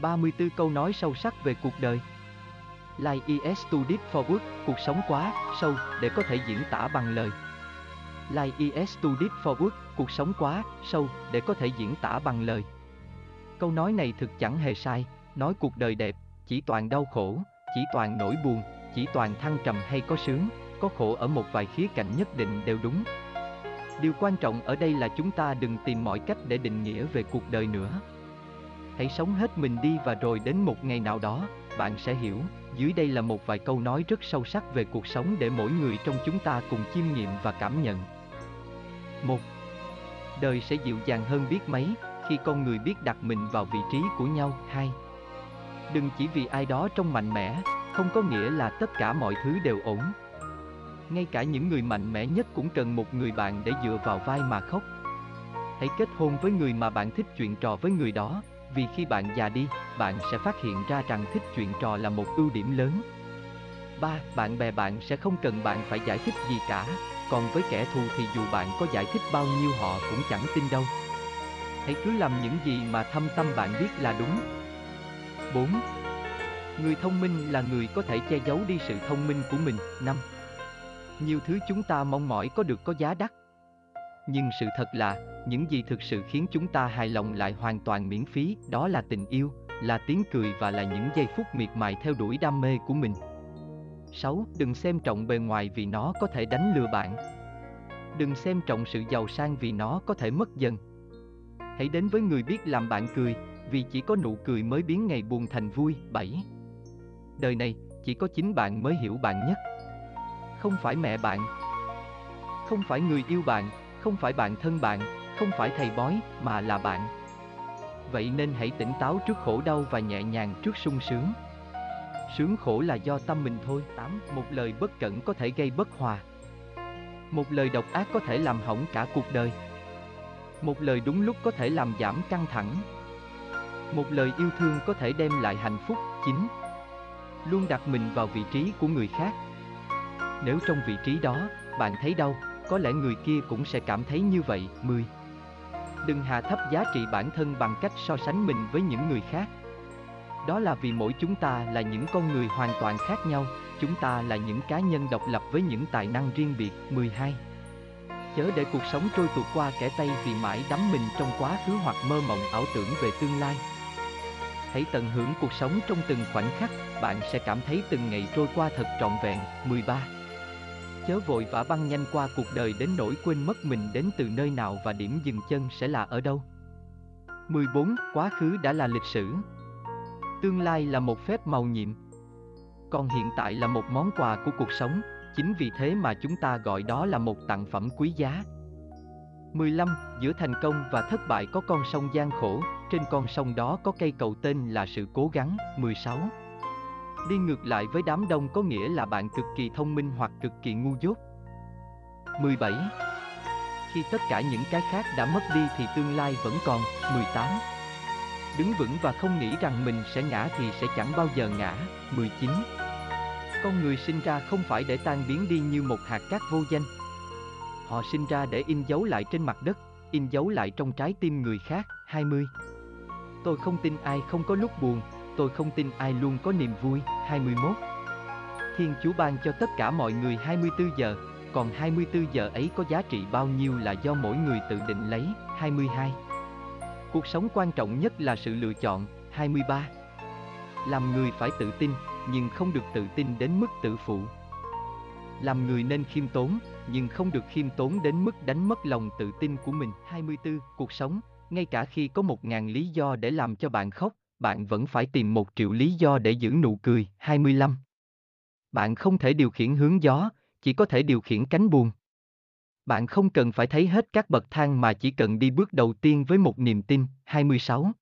34 câu nói sâu sắc về cuộc đời. Life is too deep for words, cuộc sống quá sâu để có thể diễn tả bằng lời. Life is too deep for words, cuộc sống quá sâu để có thể diễn tả bằng lời. Câu nói này thực chẳng hề sai, nói cuộc đời đẹp, chỉ toàn đau khổ, chỉ toàn nỗi buồn, chỉ toàn thăng trầm hay có sướng, có khổ ở một vài khía cạnh nhất định đều đúng. Điều quan trọng ở đây là chúng ta đừng tìm mọi cách để định nghĩa về cuộc đời nữa. Hãy sống hết mình đi và rồi đến một ngày nào đó, bạn sẽ hiểu, dưới đây là một vài câu nói rất sâu sắc về cuộc sống để mỗi người trong chúng ta cùng chiêm nghiệm và cảm nhận. 1. Đời sẽ dịu dàng hơn biết mấy khi con người biết đặt mình vào vị trí của nhau. 2. Đừng chỉ vì ai đó trông mạnh mẽ, không có nghĩa là tất cả mọi thứ đều ổn. Ngay cả những người mạnh mẽ nhất cũng cần một người bạn để dựa vào vai mà khóc. Hãy kết hôn với người mà bạn thích chuyện trò với người đó, vì khi bạn già đi, bạn sẽ phát hiện ra rằng thích chuyện trò là một ưu điểm lớn. 3. Bạn bè bạn sẽ không cần bạn phải giải thích gì cả, còn với kẻ thù thì dù bạn có giải thích bao nhiêu họ cũng chẳng tin đâu. Hãy cứ làm những gì mà thâm tâm bạn biết là đúng. 4. Người thông minh là người có thể che giấu đi sự thông minh của mình. 5. Nhiều thứ chúng ta mong mỏi có được có giá đắt. Nhưng sự thật là, những gì thực sự khiến chúng ta hài lòng lại hoàn toàn miễn phí, đó là tình yêu, là tiếng cười và là những giây phút miệt mài theo đuổi đam mê của mình. 6. Đừng xem trọng bề ngoài vì nó có thể đánh lừa bạn. Đừng xem trọng sự giàu sang vì nó có thể mất dần. Hãy đến với người biết làm bạn cười, vì chỉ có nụ cười mới biến ngày buồn thành vui. 7. Đời này, chỉ có chính bạn mới hiểu bạn nhất. Không phải mẹ bạn, không phải người yêu bạn, không phải bạn thân bạn, không phải thầy bói, mà là bạn. Vậy nên hãy tỉnh táo trước khổ đau và nhẹ nhàng trước sung sướng. Sướng khổ là do tâm mình thôi. 8. Một lời bất cẩn có thể gây bất hòa. Một lời độc ác có thể làm hỏng cả cuộc đời. Một lời đúng lúc có thể làm giảm căng thẳng. Một lời yêu thương có thể đem lại hạnh phúc. 9. Luôn đặt mình vào vị trí của người khác. Nếu trong vị trí đó, bạn thấy đau, có lẽ người kia cũng sẽ cảm thấy như vậy. 10. Đừng hạ thấp giá trị bản thân bằng cách so sánh mình với những người khác. Đó là vì mỗi chúng ta là những con người hoàn toàn khác nhau, chúng ta là những cá nhân độc lập với những tài năng riêng biệt. 12. Chớ để cuộc sống trôi tuột qua kẻ tay vì mãi đắm mình trong quá khứ hoặc mơ mộng ảo tưởng về tương lai. Hãy tận hưởng cuộc sống trong từng khoảnh khắc, bạn sẽ cảm thấy từng ngày trôi qua thật trọn vẹn. 13 chớ vội vã băng nhanh qua cuộc đời đến nỗi quên mất mình đến từ nơi nào và điểm dừng chân sẽ là ở đâu. 14. Quá khứ đã là lịch sử. Tương lai là một phép màu nhiệm. Còn hiện tại là một món quà của cuộc sống, chính vì thế mà chúng ta gọi đó là một tặng phẩm quý giá. 15. Giữa thành công và thất bại có con sông gian khổ, trên con sông đó có cây cầu tên là sự cố gắng. 16. Đi ngược lại với đám đông có nghĩa là bạn cực kỳ thông minh hoặc cực kỳ ngu dốt. 17. Khi tất cả những cái khác đã mất đi thì tương lai vẫn còn. 18. Đứng vững và không nghĩ rằng mình sẽ ngã thì sẽ chẳng bao giờ ngã. 19. Con người sinh ra không phải để tan biến đi như một hạt cát vô danh. Họ sinh ra để in dấu lại trên mặt đất, in dấu lại trong trái tim người khác. 20. Tôi không tin ai không có lúc buồn, tôi không tin ai luôn có niềm vui. 21 Thiên Chúa ban cho tất cả mọi người 24 giờ, còn 24 giờ ấy có giá trị bao nhiêu là do mỗi người tự định lấy. 22 Cuộc sống quan trọng nhất là sự lựa chọn. 23 Làm người phải tự tin, nhưng không được tự tin đến mức tự phụ. Làm người nên khiêm tốn, nhưng không được khiêm tốn đến mức đánh mất lòng tự tin của mình. 24. Cuộc sống, ngay cả khi có một ngàn lý do để làm cho bạn khóc, bạn vẫn phải tìm một triệu lý do để giữ nụ cười. 25. Bạn không thể điều khiển hướng gió, chỉ có thể điều khiển cánh buồm. Bạn không cần phải thấy hết các bậc thang mà chỉ cần đi bước đầu tiên với một niềm tin. 26.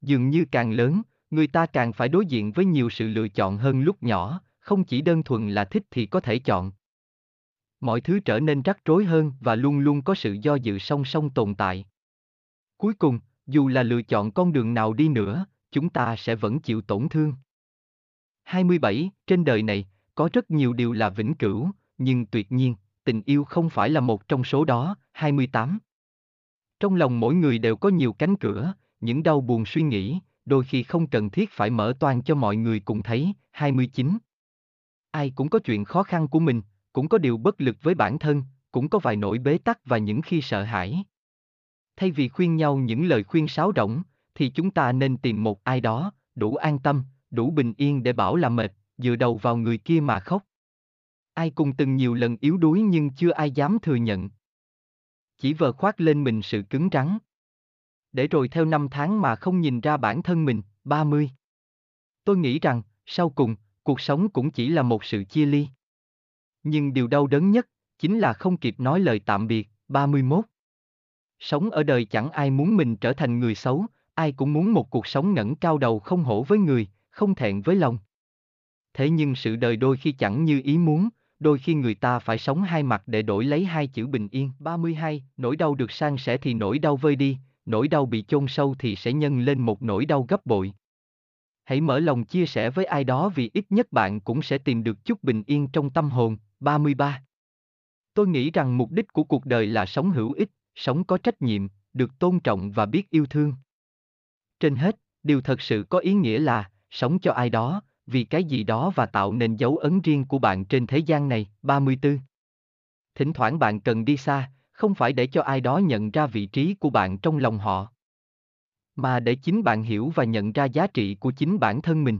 Dường như càng lớn, người ta càng phải đối diện với nhiều sự lựa chọn hơn lúc nhỏ, không chỉ đơn thuần là thích thì có thể chọn. Mọi thứ trở nên rắc rối hơn và luôn luôn có sự do dự song song tồn tại. Cuối cùng, dù là lựa chọn con đường nào đi nữa, chúng ta sẽ vẫn chịu tổn thương. 27. Trên đời này, có rất nhiều điều là vĩnh cửu, nhưng tuyệt nhiên, tình yêu không phải là một trong số đó. 28. Trong lòng mỗi người đều có nhiều cánh cửa, những đau buồn suy nghĩ, đôi khi không cần thiết phải mở toan cho mọi người cùng thấy. 29. Ai cũng có chuyện khó khăn của mình, cũng có điều bất lực với bản thân, cũng có vài nỗi bế tắc và những khi sợ hãi. Thay vì khuyên nhau những lời khuyên sáo rỗng, thì chúng ta nên tìm một ai đó, đủ an tâm, đủ bình yên để bảo là mệt, dựa đầu vào người kia mà khóc. Ai cùng từng nhiều lần yếu đuối nhưng chưa ai dám thừa nhận. Chỉ vờ khoác lên mình sự cứng rắn. Để rồi theo năm tháng mà không nhìn ra bản thân mình, 30. Tôi nghĩ rằng, sau cùng, cuộc sống cũng chỉ là một sự chia ly. Nhưng điều đau đớn nhất, chính là không kịp nói lời tạm biệt, 31. Sống ở đời chẳng ai muốn mình trở thành người xấu, ai cũng muốn một cuộc sống ngẩng cao đầu không hổ với người, không thẹn với lòng. Thế nhưng sự đời đôi khi chẳng như ý muốn, đôi khi người ta phải sống hai mặt để đổi lấy hai chữ bình yên. 32. Nỗi đau được san sẻ thì nỗi đau vơi đi, nỗi đau bị chôn sâu thì sẽ nhân lên một nỗi đau gấp bội. Hãy mở lòng chia sẻ với ai đó vì ít nhất bạn cũng sẽ tìm được chút bình yên trong tâm hồn. 33. Tôi nghĩ rằng mục đích của cuộc đời là sống hữu ích, sống có trách nhiệm, được tôn trọng và biết yêu thương. Trên hết, điều thật sự có ý nghĩa là sống cho ai đó, vì cái gì đó và tạo nên dấu ấn riêng của bạn trên thế gian này. 34. Thỉnh thoảng bạn cần đi xa, không phải để cho ai đó nhận ra vị trí của bạn trong lòng họ, mà để chính bạn hiểu và nhận ra giá trị của chính bản thân mình.